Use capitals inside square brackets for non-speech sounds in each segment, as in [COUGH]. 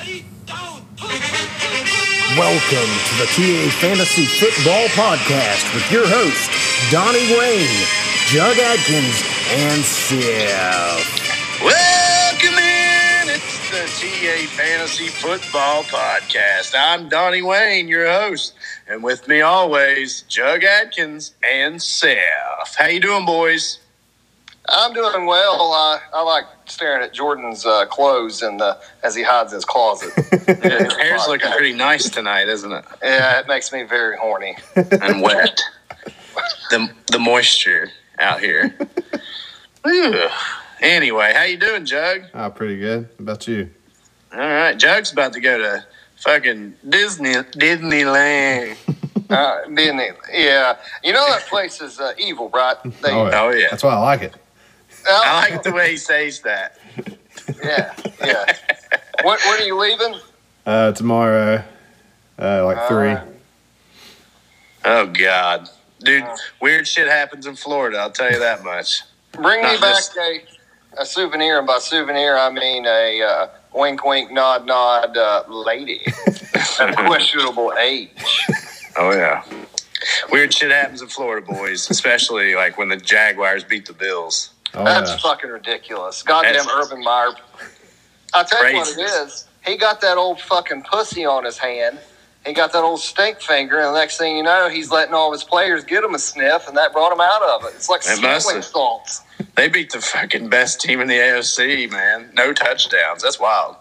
Welcome to the TA Fantasy Football Podcast with your host, Donnie Wayne, Jug Adkins, and Seth. Welcome in. It's the TA Fantasy Football Podcast. I'm Donnie Wayne, your host, and with me always, Jug Adkins and Seth. How you doing, boys? I'm doing well. Uh, I like staring at Jordan's uh, clothes and uh, as he hides in his closet. [LAUGHS] Yeah, his hair's looking pretty nice tonight, isn't it? yeah, it makes me very horny. And wet. the the moisture out here. Anyway, how you doing, Jug? Ah, pretty good. How about you? All right, Jug's about to go to fucking Disney Disneyland. [LAUGHS] Uh, Disney, yeah. You know that place is uh, evil, right? They, Oh, Oh yeah, That's why I like it. I like the way he says that. [LAUGHS] yeah, yeah. when, when are you leaving? Uh, tomorrow, uh, like three. Uh, Oh God, dude, weird shit happens in Florida. I'll tell you that much. Bring me back just- a, a souvenir, and by souvenir I mean a uh, wink, wink, nod, nod uh, lady [LAUGHS] of questionable age. Oh yeah, weird shit happens in Florida, boys. Especially like when the Jaguars beat the Bills. Oh, That's yeah. fucking ridiculous. Goddamn That's- Urban Meyer. I'll tell you what it is. He got that old fucking pussy on his hand. He got that old stink finger, and the next thing you know, he's letting all his players get him a sniff, and that brought him out of it. It's like It smelling salts. They beat the fucking best team in the AFC, man. No touchdowns. That's wild.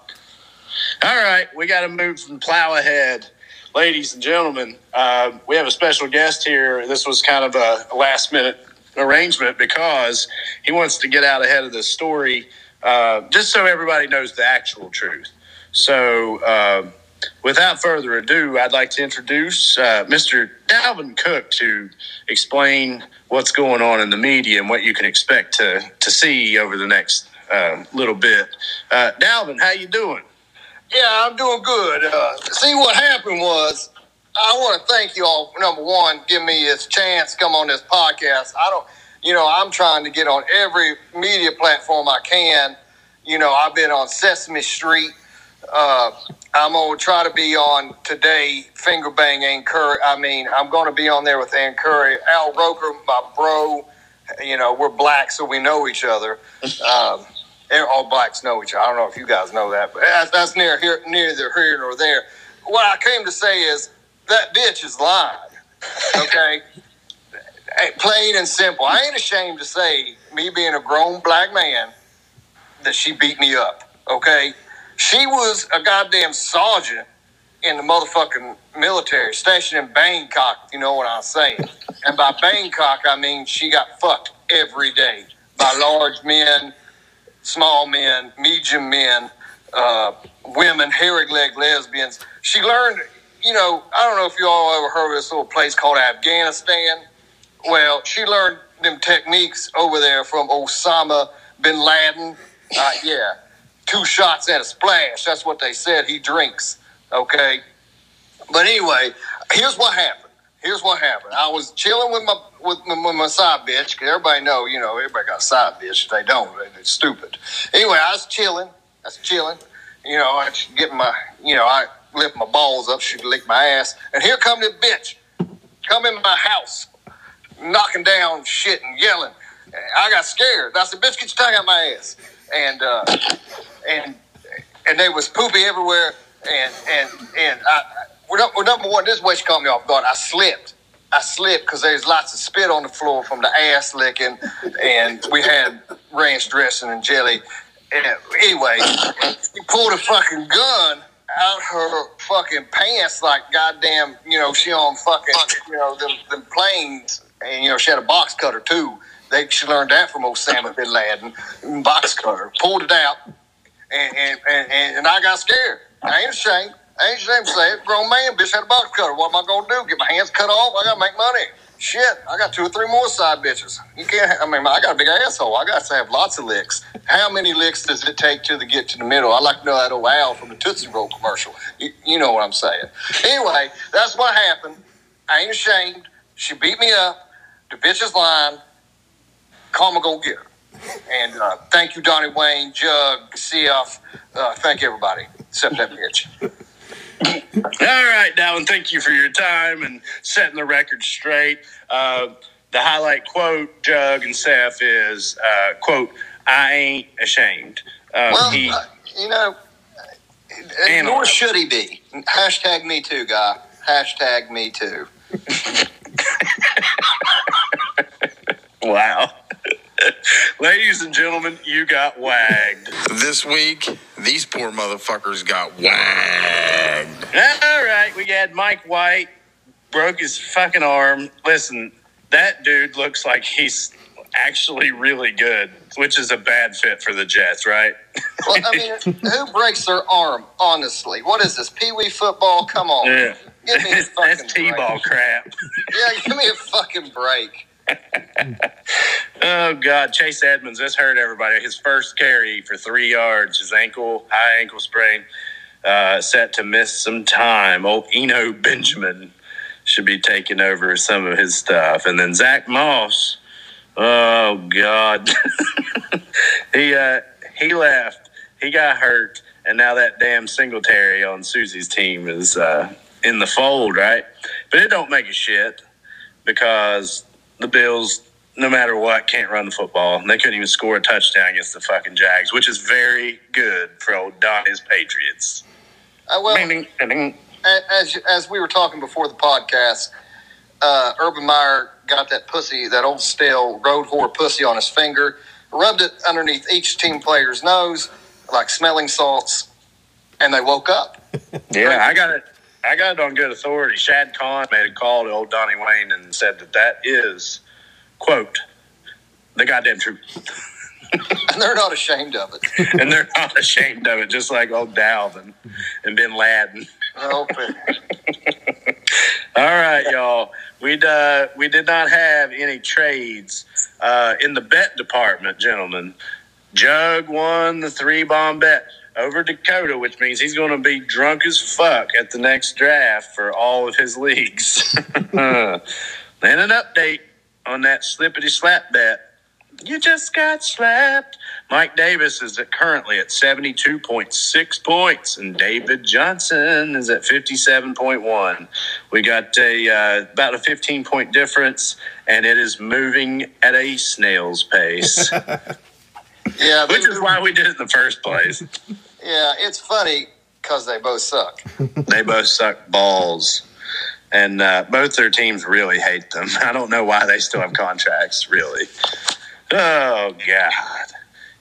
All right, we got to move from plow ahead. Ladies and gentlemen, uh, we have a special guest here. This was kind of a last minute arrangement because he wants to get out ahead of the story uh, just so everybody knows the actual truth. So, uh, without further ado, I'd like to introduce uh, Mr. Dalvin Cook to explain what's going on in the media and what you can expect to, to see over the next uh, little bit. Uh, Dalvin, how you doing? Yeah, I'm doing good. Uh, see, what happened was, I want to thank you all, number one, give me this chance come on this podcast. I don't, you know, I'm trying to get on every media platform I can. You know, I've been on Sesame Street. Uh, I'm to try to be on today, Finger Bang Ann Curry. I mean, I'm to be on there with Ann Curry. Al Roker, my bro. You know, we're black, so we know each other. Um, and all blacks know each other. I don't know if you guys know that, but that's, that's near here, neither here nor there. What I came to say is that bitch is lying. Okay, [LAUGHS] plain and simple. I ain't ashamed to say, me being a grown black man, that she beat me up. Okay, she was a goddamn sergeant in the motherfucking military, stationed in Bangkok. You know what I'm saying? and by Bangkok, I mean she got fucked every day by large men small men, medium men, uh, women, hairy leg lesbians. She learned, you know, I don't know if you all ever heard of this little place called Afghanistan. Well, she learned them techniques over there from Osama bin Laden. Uh, yeah, two shots and a splash. That's what they said he drinks. Okay. But anyway, here's what happened. Here's what happened. I was chilling with my with my, with my side bitch. 'cause everybody know, you know, everybody got a side bitch. If they don't, they- they're stupid. Anyway, I was chilling. I was chilling. You know, I was getting my, you know, I lift my balls up. She'd lick my ass, and here come this bitch. Come in my house, knocking down shit and yelling. I got scared. I said, "Bitch, get your tongue out my ass!" And uh, and and there was poopy everywhere. And and and I, well, num- well, number one, this is what she caught me off guard. I slipped. I slipped because there's lots of spit on the floor from the ass licking, and we had ranch dressing and jelly. And anyway, she pulled a fucking gun out her fucking pants like goddamn, you know, she on fucking, you know, them, them planes, and you know, she had a box cutter too. They she learned that from Osama bin Laden, box cutter. Pulled it out, and and, and, and I got scared. I ain't ashamed. I ain't ashamed to say it. Grown man, bitch had a box cutter. What am I gonna do? Get my hands cut off? I gotta make money. Shit, I got two or three more side bitches. You can't. I mean, I got a big asshole. I got to have lots of licks. How many licks does it take to the get to the middle? I like to know that old Al from the Tootsie Roll commercial. You, you know what I'm saying. Anyway, that's what happened. I ain't ashamed. She beat me up. The bitch is lying. Karma go get her. And uh, thank you, Donnie Wayne, Jug, CF. Uh, thank you everybody, except that bitch. All right, Dalvin, thank you for your time and setting the record straight. Uh, the highlight quote, Jug and Seth, is uh, quote, I ain't ashamed. Uh, Well, he, uh, you know, And- nor should he be. Hashtag me too, guy. Hashtag me too. [LAUGHS] wow. [LAUGHS] Ladies and gentlemen, you got wagged. This week, these poor motherfuckers got wagged. All right, we had Mike White broke his fucking arm. Listen, that dude looks like he's actually really good, which is a bad fit for the Jets, right? Well, I mean, [LAUGHS] who breaks their arm, honestly? What is this, Pee Wee football? Come on. Yeah. Give me a [LAUGHS] fucking That's T-ball break. crap. Yeah, give me a fucking break. Oh God, Chase Edmonds, this hurt everybody. His first carry for three yards, his ankle, high ankle sprain, uh, set to miss some time. Old Eno Benjamin should be taking over some of his stuff, and then Zach Moss. Oh God, [LAUGHS] he uh, he left. He got hurt, and now that damn Singletary on Susie's team is uh, in the fold, right? But it don't make a shit because the Bills, no matter what, can't run the football. They couldn't even score a touchdown against the fucking Jags, which is very good for old Donnie's Patriots. Uh, well, Ding, ding, ding. as as we were talking before the podcast, uh, Urban Meyer got that pussy, that old stale road whore pussy on his finger, rubbed it underneath each team player's nose like smelling salts, and they woke up. [LAUGHS] Yeah, I got it. I got it on good authority. Shad Khan made a call to old Donnie Wayne and said that that is, quote, the goddamn truth. [LAUGHS] And they're not ashamed of it. [LAUGHS] and they're not ashamed of it, just like old Dalvin and Bin Laden. [LAUGHS] All right, y'all. We uh, we did not have any trades uh, in the bet department, gentlemen. Jug won the three bomb bet over Dakota, which means he's going to be drunk as fuck at the next draft for all of his leagues. [LAUGHS] and an update on that slippity slap bet. You just got slapped. Mike Davis is at currently at 72.6 points, and David Johnson is at 57.1. We got a uh, about a 15 point difference, and it is moving at a snail's pace, [LAUGHS] yeah, which is why we did it in the first place. [LAUGHS] yeah, it's funny because they both suck. [LAUGHS] They both suck balls, and uh, both their teams really hate them. [LAUGHS] I don't know why they still have contracts, really. Oh, God.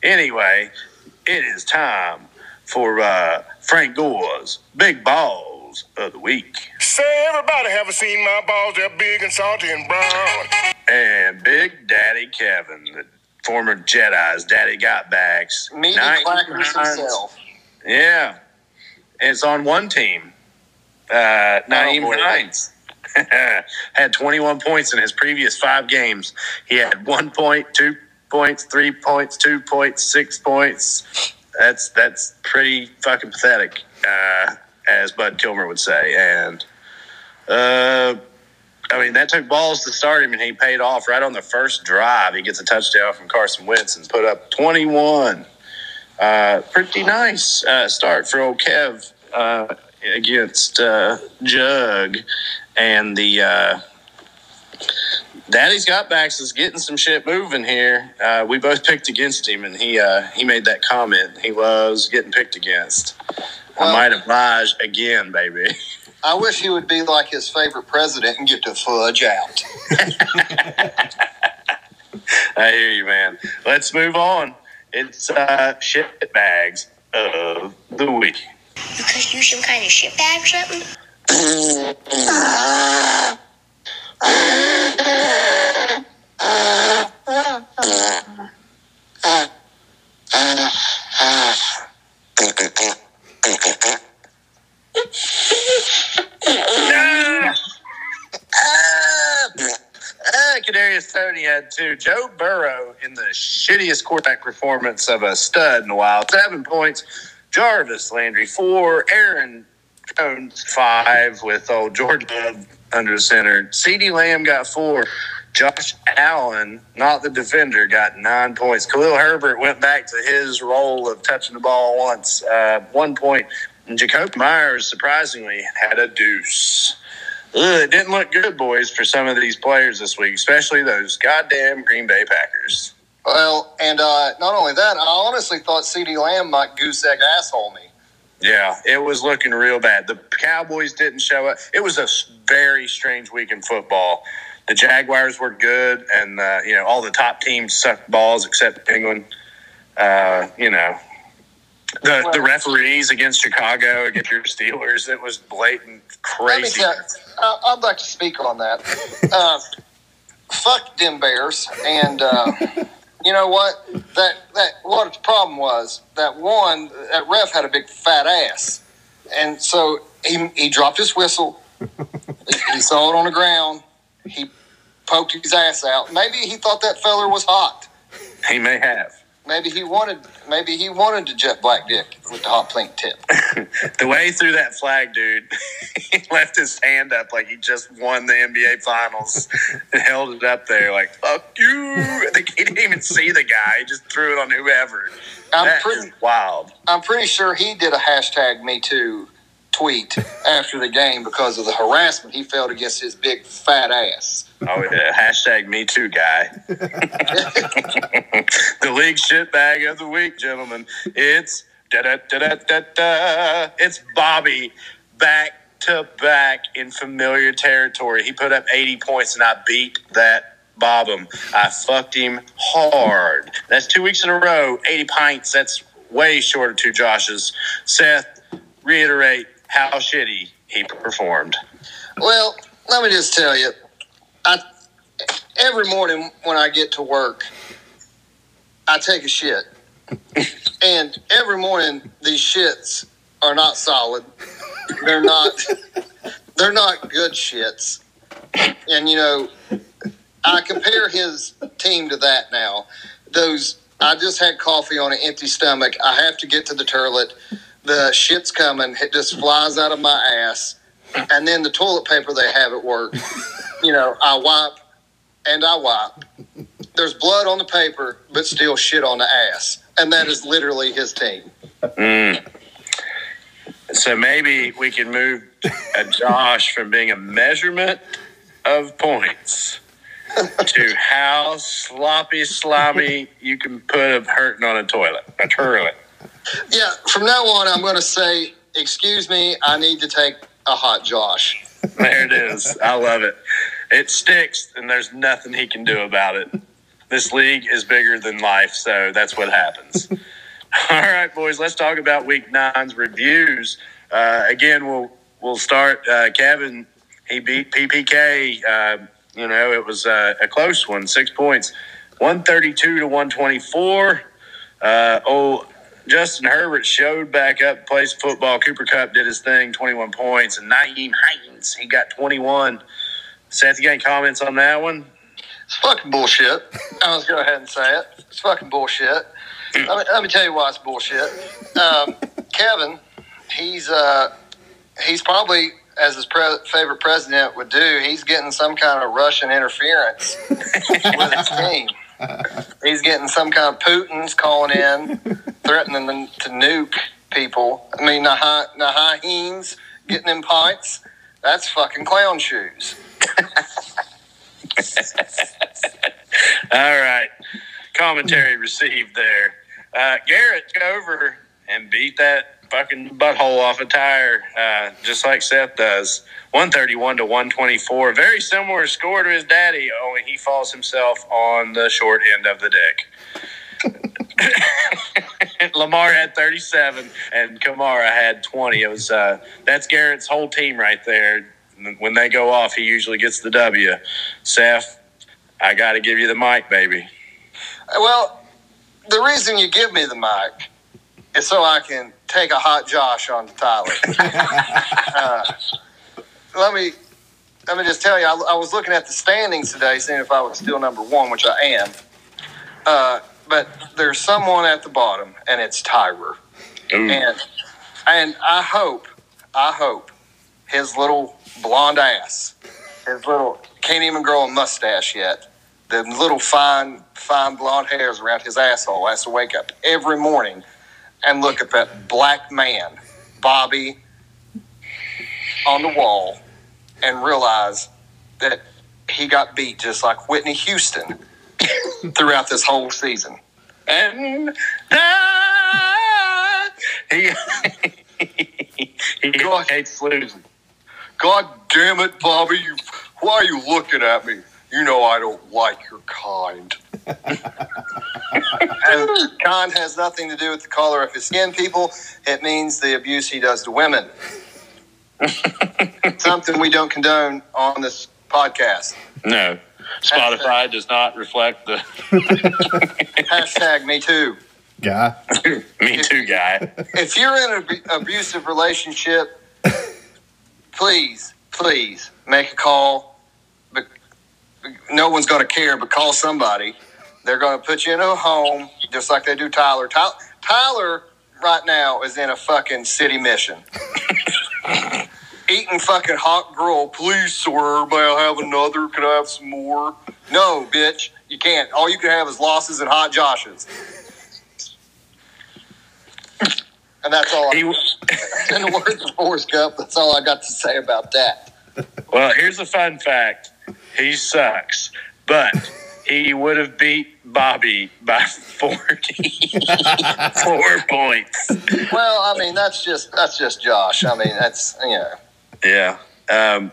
Anyway, it is time for uh, Frank Gore's Big Balls of the Week. Say everybody haven't seen my balls, they're big and salty and brown. And Big Daddy Kevin, the former Jedi's daddy got backs. Meaty Nine clackers times. himself. Yeah. It's on one team. Uh, Nyheim boy. Hines [LAUGHS] had 21 points in his previous five games. He had one point, two points, three points, two points, six points. That's that's pretty fucking pathetic, uh, as Bud Kilmer would say. And uh, I mean, that took balls to start him, and he paid off right on the first drive. He gets a touchdown from Carson Wentz and put up 21. Uh, pretty nice uh, start for old Kev uh, against uh, Jug. And the uh, Daddy's got backs is getting some shit moving here. Uh, we both picked against him, and he uh, he made that comment. He was getting picked against. I might oblige again, baby. I wish he would be like his favorite president and get to fudge out. [LAUGHS] I hear you, man. Let's move on. It's uh, shit bags of the week. You some kind of shitbag or something? Ah, Kadarius Toney had two. Joe Burrow in the shittiest quarterback performance of a stud in a while. Seven points. Jarvis Landry four. Aaron Jones five with old Jordan Love under the center. CeeDee Lamb got four. Josh Allen, not the defender, got nine points. Khalil Herbert went back to his role of touching the ball once, uh, one point. And Jakobi Meyers, surprisingly, had a deuce. Ugh, it didn't look good, boys, for some of these players this week, especially those goddamn Green Bay Packers. Well, and uh, not only that, I honestly thought CeeDee Lamb might goose egg asshole me. Yeah, it was looking real bad. The Cowboys didn't show up. It was a very strange week in football. The Jaguars were good, and uh, you know all the top teams sucked balls except England. Uh, you know, the the referees against Chicago against your Steelers. It was blatant Let me crazy. tell I'd like to speak on that. [LAUGHS] Uh, fuck them Bears, and uh, you know what? That that what the problem was that one that ref had a big fat ass, and so he he dropped his whistle. he, he saw it on the ground. He poked his ass out. Maybe he thought that feller was hot. He may have. Maybe he wanted. Maybe he wanted to jet black dick with the hot pink tip. [LAUGHS] The way he threw that flag, dude, [LAUGHS] he left his hand up like he just won the NBA Finals and held it up there like "fuck you." [LAUGHS] I think he didn't even see the guy; he just threw it on whoever. I'm That pretty- is wild. I'm pretty sure he did a hashtag Me Too tweet after the game because of the harassment he felt against his big fat ass. Oh yeah, hashtag Me Too guy. [LAUGHS] the league shitbag of the week, gentlemen. It's da da da da da da. It's Bobby back to back in familiar territory. He put up 80 points and I beat that Bobbum. I fucked him hard. That's two weeks in a row. 80 pints. That's way short of two Joshes. Seth, reiterate how shitty he performed. Well, let me just tell you, I every morning when I get to work, I take a shit, [LAUGHS] and every morning these shits are not solid. They're not. They're not good shits, and you know, I compare his team to that now. Those I just had coffee on an empty stomach. I have to get to the toilet. The shit's coming. It just flies out of my ass. And then the toilet paper they have at work, [LAUGHS] you know, I wipe and I wipe. There's blood on the paper, but still shit on the ass. And that is literally his team. Mm. So maybe we can move a Josh from being a measurement of points to how sloppy, slimy you can put a hurting on a toilet, a toilet. Yeah, from now on, I'm going to say, excuse me, I need to take a hot Josh. There it is. I love it. It sticks, and there's nothing he can do about it. This league is bigger than life, so that's what happens. [LAUGHS] All right, boys, let's talk about Week Nine's reviews. Uh, again, we'll we'll start. Uh, Kevin, he beat PPK. Uh, you know, it was uh, a close one, six points, one thirty-two to one twenty-four. Uh, oh, Justin Herbert showed back up, plays football. Cooper Kupp did his thing, twenty-one points, and Nyheim Hines he got twenty-one. Seth, you got any comments on that one? It's fucking bullshit. [LAUGHS] I'll just go ahead and say it. It's fucking bullshit. Let me, let me tell you why it's bullshit. Um, [LAUGHS] Kevin, he's uh, he's probably, as his pre- favorite president would do, he's getting some kind of Russian interference [LAUGHS] with his team. [LAUGHS] He's getting some kind of Putin's calling in, [LAUGHS] threatening them to nuke people. I mean, Nah- Nyheim's getting in pints. That's fucking clown shoes. [LAUGHS] All right. Commentary received there. Uh, Garrett go over and beat that fucking butthole off a tire, uh, just like Seth does. 131 to 124. Very similar score to his daddy, only he falls himself on the short end of the dick. [LAUGHS] Lamar had 37 and Kamara had 20. It was uh, that's Garrett's whole team right there. When they go off, he usually gets the W. Seth, I got to give you the mic, baby. Well, the reason you give me the mic so I can take a hot Josh on Tyler. [LAUGHS] uh, let me let me just tell you, I, I was looking at the standings today, seeing if I was still number one, which I am. Uh, but there's someone at the bottom, and it's Tyler. Ooh. And and I hope I hope his little blonde ass, his little can't even grow a mustache yet. The little fine, fine blonde hairs around his asshole has to wake up every morning and look at that black man, Bobby, on the wall and realize that he got beat just like Whitney Houston [LAUGHS] throughout this whole season. And ah, he [LAUGHS] he hates losing. God damn it, Bobby! You, why are you looking at me? You know I don't like your kind. [LAUGHS] and kind has nothing to do with the color of his skin, people. It means the abuse he does to women. [LAUGHS] Something we don't condone on this podcast. No, Spotify does not reflect the [LAUGHS] Hashtag me too. Guy. me too guy. If you're in an abusive relationship, please, please make a call. No one's going to care, but call somebody. They're going to put you in a home just like they do Tyler. Tyler, Tyler right now is in a fucking city mission. [LAUGHS] Eating fucking hot grill. Please, sir, may I have another? Can I have some more? No, bitch, you can't. All you can have is losses and hot Joshes. And that's all. I, [LAUGHS] in the words of Forrest Gump, that's all I got to say about that. well, here's a fun fact: he sucks, but he would have beat Bobby by forty-four [LAUGHS] points. Well, I mean, that's just that's just Josh. I mean, that's you know. Yeah. Um,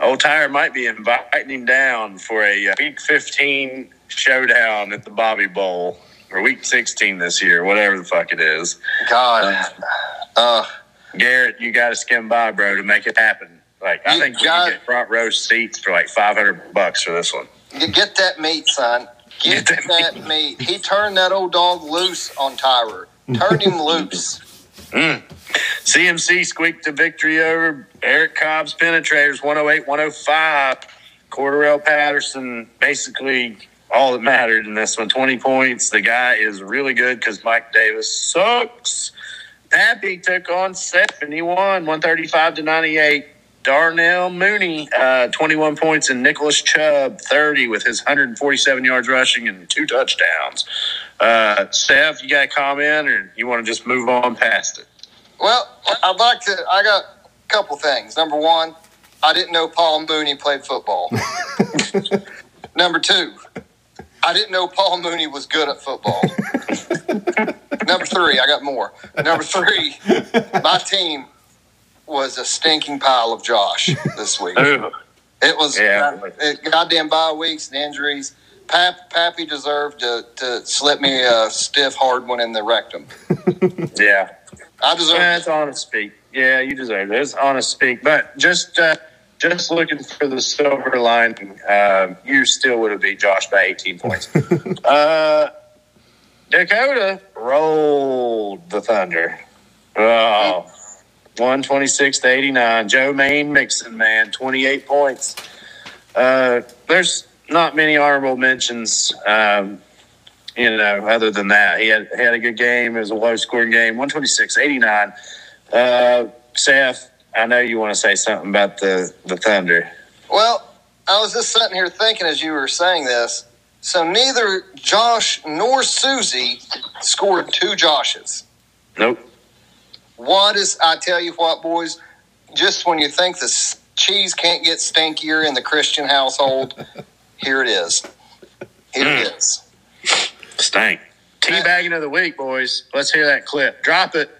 old Tyre might be inviting him down for a uh, week 15 showdown at the Bobby Bowl or week 16 this year, whatever the fuck it is. God, uh, Garrett, you got to skim by, bro, to make it happen. Like, I You think we got- can get front row seats for like 500 bucks for this one. get, get that meat, son. Get Get that that meat. He turned that old dog loose on Tyler. Turned him loose. [LAUGHS] Mm. CMC squeaked the victory over Eric Cobb's Penetrators 108 105. Cordarrelle Patterson basically all that mattered in this one 20 points. The guy is really good because Mike Davis sucks. Pappy took on 71 135 to 98. Darnell Mooney, uh, 21 points, and Nicholas Chubb, 30, with his 147 yards rushing and two touchdowns. Uh, Steph, you got a comment, or you want to just move on past it? Well, I'd like to. I got a couple things. Number one, I didn't know Paul Mooney played football. [LAUGHS] Number two, I didn't know Paul Mooney was good at football. [LAUGHS] Number three, I got more. Number three, my team was a stinking pile of Josh this week. [LAUGHS] Ooh. It was Yeah. it, goddamn bye weeks and injuries. Pap, Pappy deserved to, to slip me a stiff hard one in the rectum. [LAUGHS] Yeah. I deserve That's honest speak. Yeah, you deserve it. It's honest speak. But just uh, just looking for the silver lining, uh, you still would have beat Josh by 18 points. [LAUGHS] uh, Dakota rolled the Thunder. Oh, 126 to 89. Joe Main Mixon, man, 28 points. Uh, there's not many honorable mentions. Um, you know, other than that, he had he had a good game. It was a low scoring game, 126 89. Uh, Seth, I know you want to say something about the, the Thunder. Well, I was just sitting here thinking as you were saying this. So neither Josh nor Susie scored two Joshes. Nope. What is, I tell you what, boys, just when you think the cheese can't get stinkier in the Christian household, [LAUGHS] here it is. Here it mm. is. Stank. Teabagging of the week, boys. Let's hear that clip. Drop it.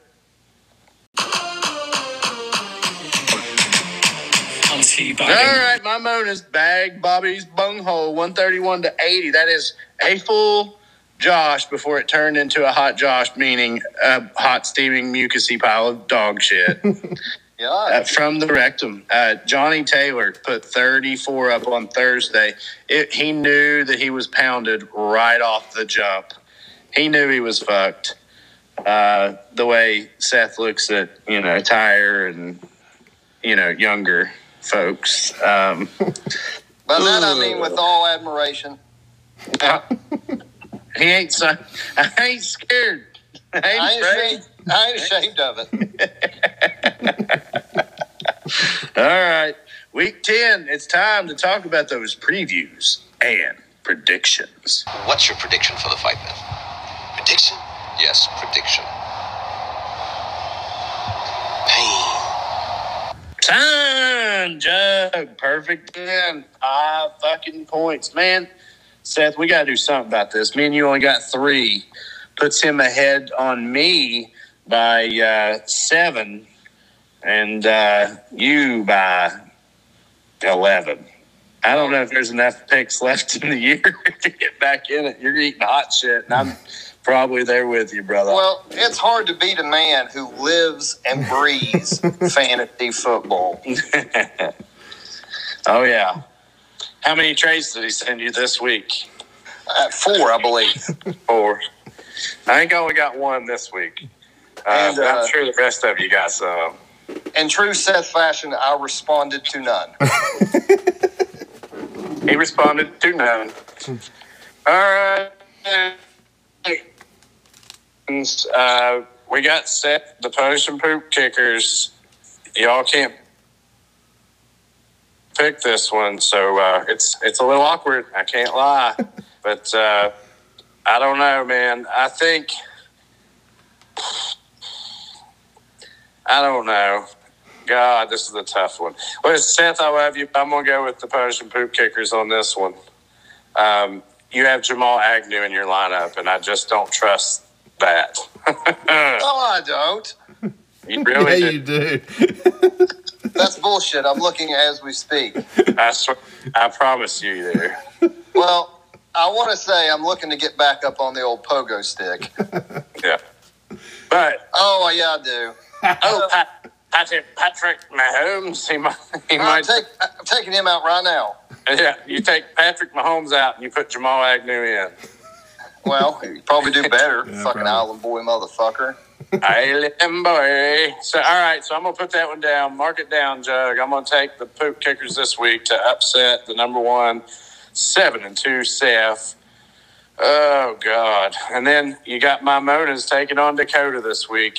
on teabagging. All right, my moan is bag Bobby's bunghole, 131 to 80. That is a full Josh before it turned into a hot Josh, meaning a hot, steaming, mucusy pile of dog shit. [LAUGHS] Yeah. Uh, from the rectum. Uh, Johnny Taylor put 34 up on Thursday. It, he knew that he was pounded right off the jump. He knew he was fucked. Uh, the way Seth looks at, you know, Tyre and, you know, younger folks. Um, By that I mean with all admiration. He ain't so, I ain't scared. I ain't I ain't ashamed, I ain't ashamed of it. [LAUGHS] All right. Week 10, it's time to talk about those previews and predictions. What's your prediction for the fight then? Prediction? Yes, prediction. Pain. Time, Jug. Perfect 10. Five fucking points. Man, Seth, we got to do something about this. Me and you only got three. Puts him ahead on me by uh, seven, and uh, you by 11. I don't know if there's enough picks left in the year [LAUGHS] to get back in it. You're eating hot shit, and I'm [LAUGHS] probably there with you, brother. Well, it's hard to beat a man who lives and breathes [LAUGHS] fantasy football. oh, yeah. How many trades did he send you this week? At four, I believe. [LAUGHS] Four. I think I only got one this week. Uh, And, uh, I'm sure the rest of you got some. In true Seth fashion, I responded to none. [LAUGHS] He responded to none. All right. Uh, we got set the potion poop kickers. Y'all can't pick this one, so uh, it's it's a little awkward. I can't lie, [LAUGHS] but uh, I don't know, man. I think I don't know. God, this is a tough one. Well, Seth, I love you. I'm gonna go with the Persian poop kickers on this one. Um, you have Jamal Agnew in your lineup, and I just don't trust that. [LAUGHS] Oh, I don't. you really yeah, do. you do. [LAUGHS] That's bullshit. I'm looking as we speak. I swear, I promise you, there. Well, I want to say I'm looking to get back up on the old pogo stick. Yeah. But Oh, yeah, I do. oh, Pat, Patrick, Patrick Mahomes, he might, he I'm, might. take, I'm taking him out right now. yeah, you take Patrick Mahomes out and you put Jamal Agnew in. Well, you probably do better, Yeah, fucking probably. island boy motherfucker. Island boy. So, all right. So I'm gonna put that one down. Mark it down, Jug. I'm gonna take the poop kickers this week to upset the number one, seven and two Seth. Oh God! And then you got my Monas taking on Dakota this week.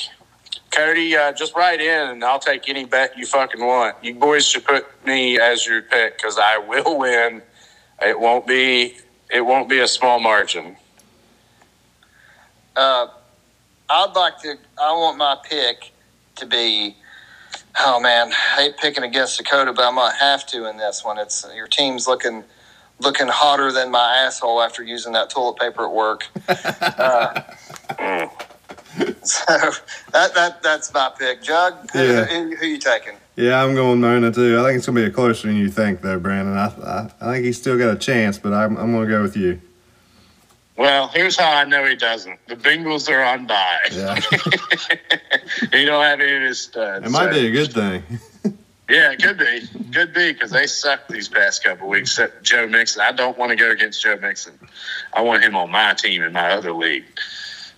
Cody, uh, just write in, and I'll take any bet you fucking want. You boys should put me as your pick because I will win. It won't be. It won't be a small margin. Uh, I'd like to. I want my pick to be. Oh man, I hate picking against Dakota, but I might have to in this one. It's your team's looking looking hotter than my asshole after using that toilet paper at work. [LAUGHS] Uh, [LAUGHS] so that, that that's my pick. Jug, who, Yeah. who, who you taking? Yeah, I'm going Mona too. I think it's gonna be a closer than you think, though, Brandon. I I, I think he's still got a chance, but I'm I'm gonna go with you. Well, here's how I know he doesn't. The Bengals are on bye. Yeah, [LAUGHS] he don't have any of his studs. it might so- be a good thing. [LAUGHS] Yeah, it could be. Could be because they sucked these past couple weeks. Except Joe Mixon. I don't want to go against Joe Mixon. I want him on my team in my other league.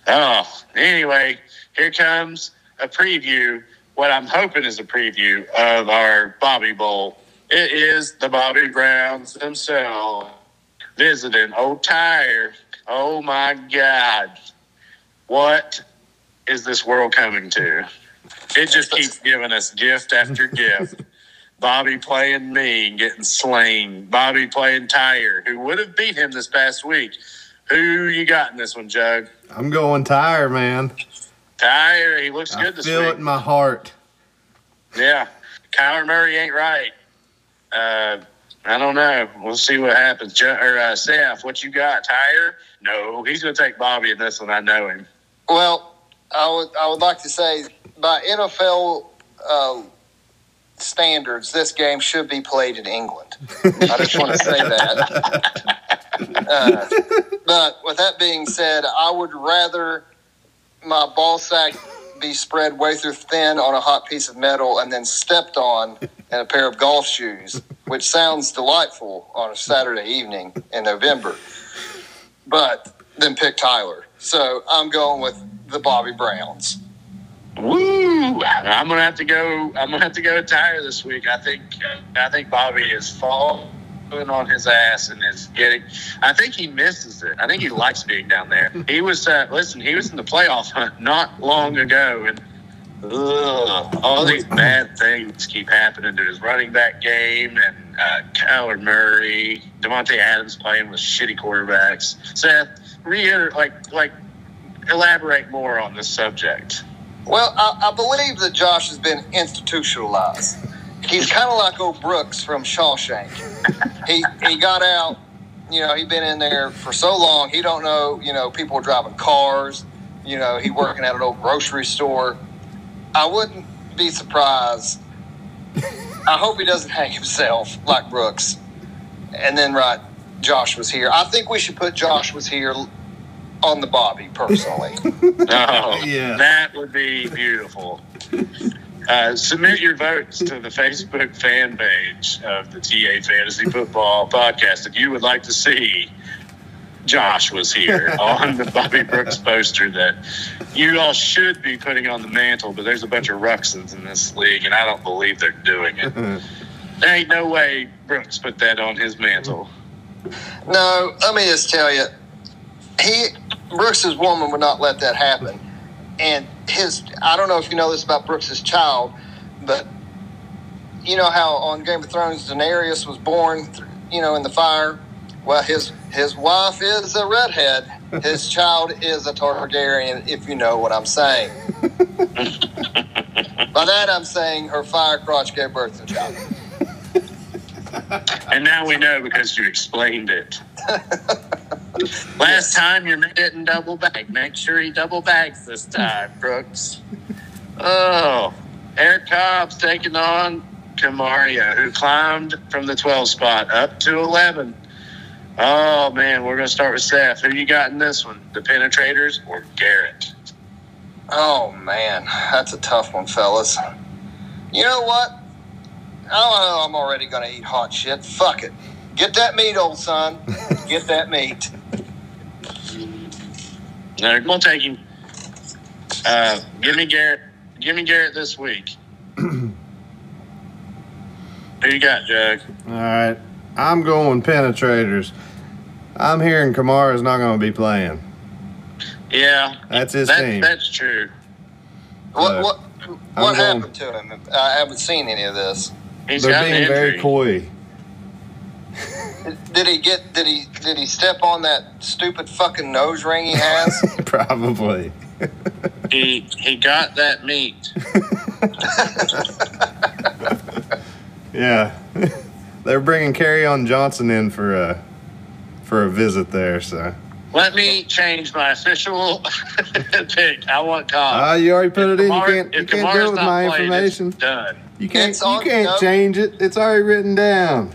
Oh, anyway, here comes a preview. What I'm hoping is a preview of our Bobby Bowl. It is the Bobby Browns themselves visiting Old Tire. Oh my God. What is this world coming to? It just keeps giving us gift after gift. Bobby playing me, getting slain. Bobby playing Tire, who would have beat him this past week. Who you got in this one, Jug? I'm going tire, man. Tire, he looks I good this feel week. it in my heart. Yeah, Kyler Murray ain't right. Uh, I don't know. We'll see what happens. Ju- or uh, Seth, what you got? Tire? No, he's going to take Bobby in this one. I know him. Well, I would I would like to say by NFL uh, standards, this game should be played in England. I just want to say that. [LAUGHS] Uh, but with that being said, I would rather my ball sack be spread way through thin on a hot piece of metal and then stepped on in a pair of golf shoes, which sounds delightful on a Saturday evening in November. But then pick Tyler. So I'm going with the Bobby Browns. Woo! I'm gonna have to go. I'm gonna have to go tire this week. I think. I think Bobby is falling on his ass and is getting. I think he misses it. I think he likes being down there. He was. Uh, listen, he was in the playoff hunt not long ago, and Ugh, all these bad things keep happening to his running back game and uh, Kyler Murray, Davante Adams playing with shitty quarterbacks. Seth, reiterate, like like elaborate more on this subject. Well, I, I believe that Josh has been institutionalized. He's kind of like old Brooks from Shawshank. He he got out. You know, he been in there for so long. He don't know. You know, people driving cars. You know, he working at an old grocery store. I wouldn't be surprised. I hope he doesn't hang himself like Brooks. And then right, Josh was here. I think we should put Josh was here on the Bobby personally. [LAUGHS] Oh, Yeah. that would be beautiful. Uh, submit your votes to the Facebook fan page of the TA Fantasy Football Podcast if you would like to see Josh was here [LAUGHS] on the Bobby Brooks poster that you all should be putting on the mantle, but there's a bunch of Ruxins in this league, and I don't believe they're doing it. [LAUGHS] There ain't no way Brooks put that on his mantle. No, let me just tell you, he Brooks's woman would not let that happen. And his, I don't know if you know this about Brooks's child, but you know how on Game of Thrones Daenerys was born, you know, in the fire. Well, his his wife is a redhead. His [LAUGHS] child is a Targaryen. If you know what I'm saying. [LAUGHS] By that I'm saying her fire crotch gave birth to a child. And now we know because you explained it. [LAUGHS] Last time your man didn't double bag. Make sure he double bags this time, Brooks. Oh, Eric Cobb's taking on Kamaria, who climbed from the 12 spot up to 11. Oh, man, we're going to start with Seth. Who you got in this one? The Penetrators or Garrett? Oh man, that's a tough one, fellas. You know what? I don't know. I'm already gonna eat hot shit. Fuck it. Get that meat, old son. [LAUGHS] Get that meat. No, I'm going to take him. Uh, give me Garrett. Give me Garrett this week. [CLEARS THROAT] Who you got, Jug? All right. I'm going penetrators. I'm hearing Kamara's not going to be playing. Yeah, That's his that, team. that's true. What what I'm what going- happened to him? I haven't seen any of this. He's They're being very coy. Did he get? Did he? Did he step on that stupid fucking nose ring he has? [LAUGHS] Probably. He he got that meat. [LAUGHS] Yeah. [LAUGHS] They're bringing Carry On Johnson in for a for a visit there. So. Let me change my official [LAUGHS] pick. I want Cobb. Ah, you already put it in. You can't. You if can't deal with my playing, information. Done. You can't. It's You can't no. change it. It's already written down.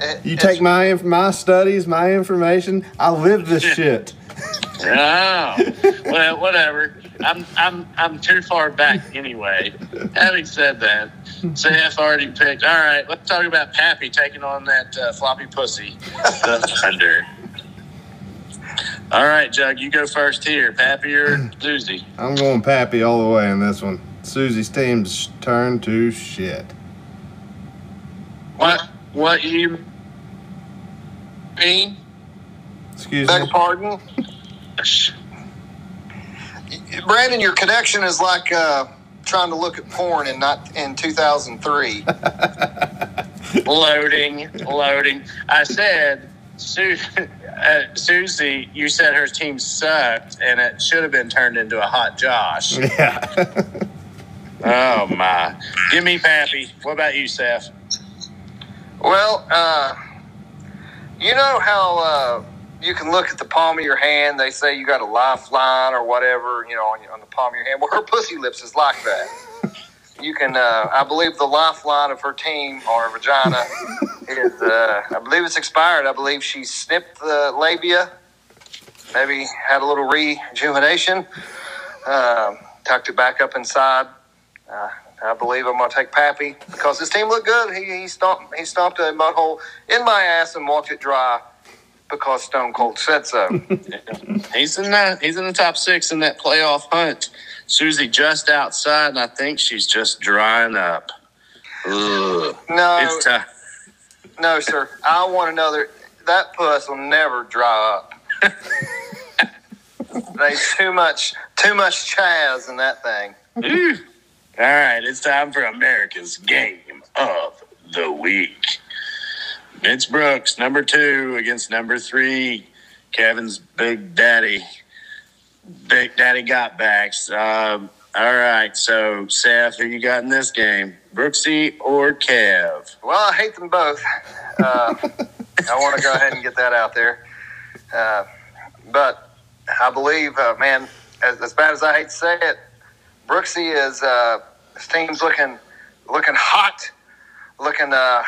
It- You take my my studies, my information. I live this [LAUGHS] shit. Oh, [LAUGHS] well, whatever. I'm I'm I'm too far back anyway. Having said that, Seth already picked. All right, let's talk about Pappy taking on that uh, floppy pussy, the [LAUGHS] Thunder. All right, Jug, you go first here. Pappy or [CLEARS THROAT] Susie? I'm going Pappy all the way in this one. Susie's team's turn to shit. What what you mean? Excuse Beg me. your pardon, [LAUGHS] Brandon. Your connection is like uh, trying to look at porn in not in 2003. [LAUGHS] loading, loading. I said, Su- [LAUGHS] uh, Susie, you said her team sucked, and it should have been turned into a hot Josh. [LAUGHS] Yeah. Oh my! Give me Pappy. What about you, Seth? Well, uh, you know how uh, you can look at the palm of your hand. They say you got a lifeline or whatever, you know, on, on the palm of your hand. Well, her pussy lips is like that. [LAUGHS] You can, uh, I believe, the lifeline of her team or vagina is, uh, I believe it's expired. I believe she snipped the labia, maybe had a little rejuvenation, um, tucked it back up inside. Uh, I believe I'm going to take Pappy because his team looked good. He, he stomped he stomped a mud hole in my ass and walked it dry because Stone Cold said so. [LAUGHS] He's in that. He's in the top six in that playoff hunt. Susie just outside, and I think she's just drying up. Ugh. No, no, sir. I want another. That puss will never dry up. [LAUGHS] There's too much too much chaz in that thing. Ooh. All right, it's time for America's game of the week. It's Brooks, number two against number three, Kevin's Big Daddy. Big Daddy got backs. Um, all right, so Seth, who you got in this game, Brooksy or Kev? Well, I hate them both. Uh, [LAUGHS] I want to go ahead and get that out there. Uh, but I believe, uh, man, as, as bad as I hate to say it, Brooksy is uh, his team's looking looking hot, looking uh,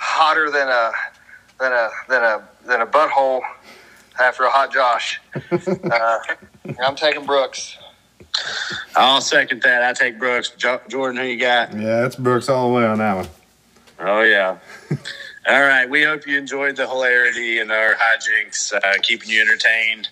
hotter than a than a than a than a butthole after a hot Josh. [LAUGHS] Uh, I'm taking Brooks. I'll second that. I take Brooks. Jo- Jordan, who you got? Yeah, it's Brooks all the way on that one. Oh yeah. [LAUGHS] All right. We hope you enjoyed the hilarity and our hijinks, uh, keeping you entertained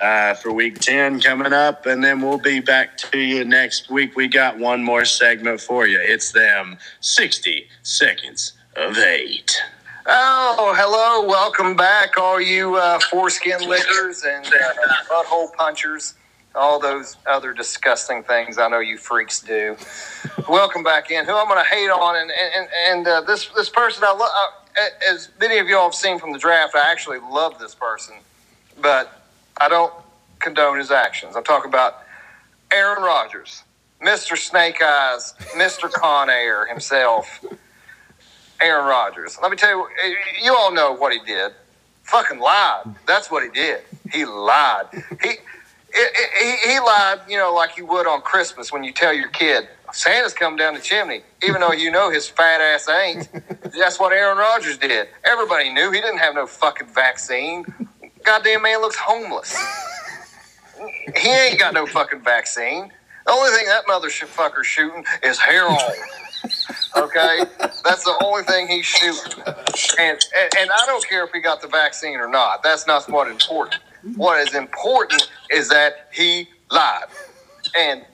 uh, for week ten coming up, and then we'll be back to you next week. We got one more segment for you. It's them sixty seconds of hate. Oh, hello. Welcome back, all you uh, foreskin lickers and uh, butthole punchers, all those other disgusting things I know you freaks do. Welcome back in. Who I'm going to hate on, and and, and uh, this this person I love. As many of y'all have seen from the draft, I actually love this person, but I don't condone his actions. I'm talking about Aaron Rodgers, Mr. Snake Eyes, Mr. Con Air himself. Aaron Rodgers. Let me tell you, eh, you all know what he did. Fucking lied. That's what he did. He lied. He, he, he lied, you know, like you would on Christmas when you tell your kid, Santa's coming down the chimney, even though you know his fat ass ain't. [LAUGHS] That's what Aaron Rodgers did. Everybody knew he didn't have no fucking vaccine. Goddamn man looks homeless. He ain't got no fucking vaccine. The only thing that motherfucker's shooting is heroin. Okay, that's the only thing he's shooting, and, and and I don't care if he got the vaccine or not. That's not what important. What is important is that he lied, and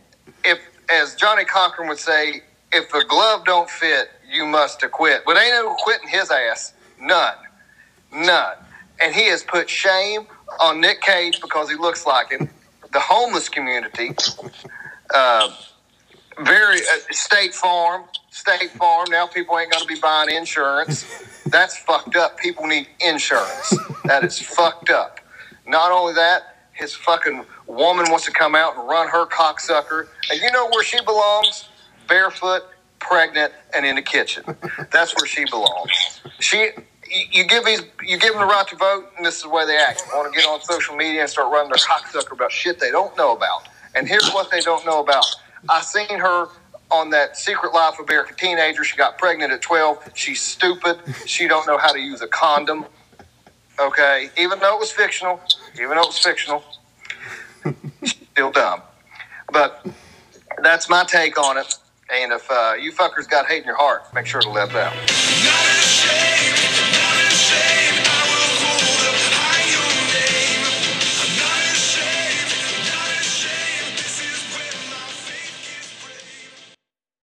if, as Johnnie Cochran would say, if the glove don't fit, you must acquit. But ain't no quitting his ass. None, none. And he has put shame on Nick Cage because he looks like him. The homeless community. Uh, very uh, State Farm, State Farm. Now people ain't going to be buying insurance. That's fucked up. People need insurance. That is fucked up. Not only that, his fucking woman wants to come out and run her cocksucker, and you know where she belongs? Barefoot, pregnant, and in the kitchen. That's where she belongs. She. You give these, you give them the right to vote, and this is the way they act. They want to get on social media and start running their cocksucker about shit they don't know about. And here's what they don't know about. I seen her on that Secret Life of America teenager. She got pregnant at 12. She's stupid. She don't know how to use a condom. Okay, even though it was fictional, even though it was fictional, she's still dumb. But that's my take on it. And if uh, you fuckers got hate in your heart, make sure to let it out.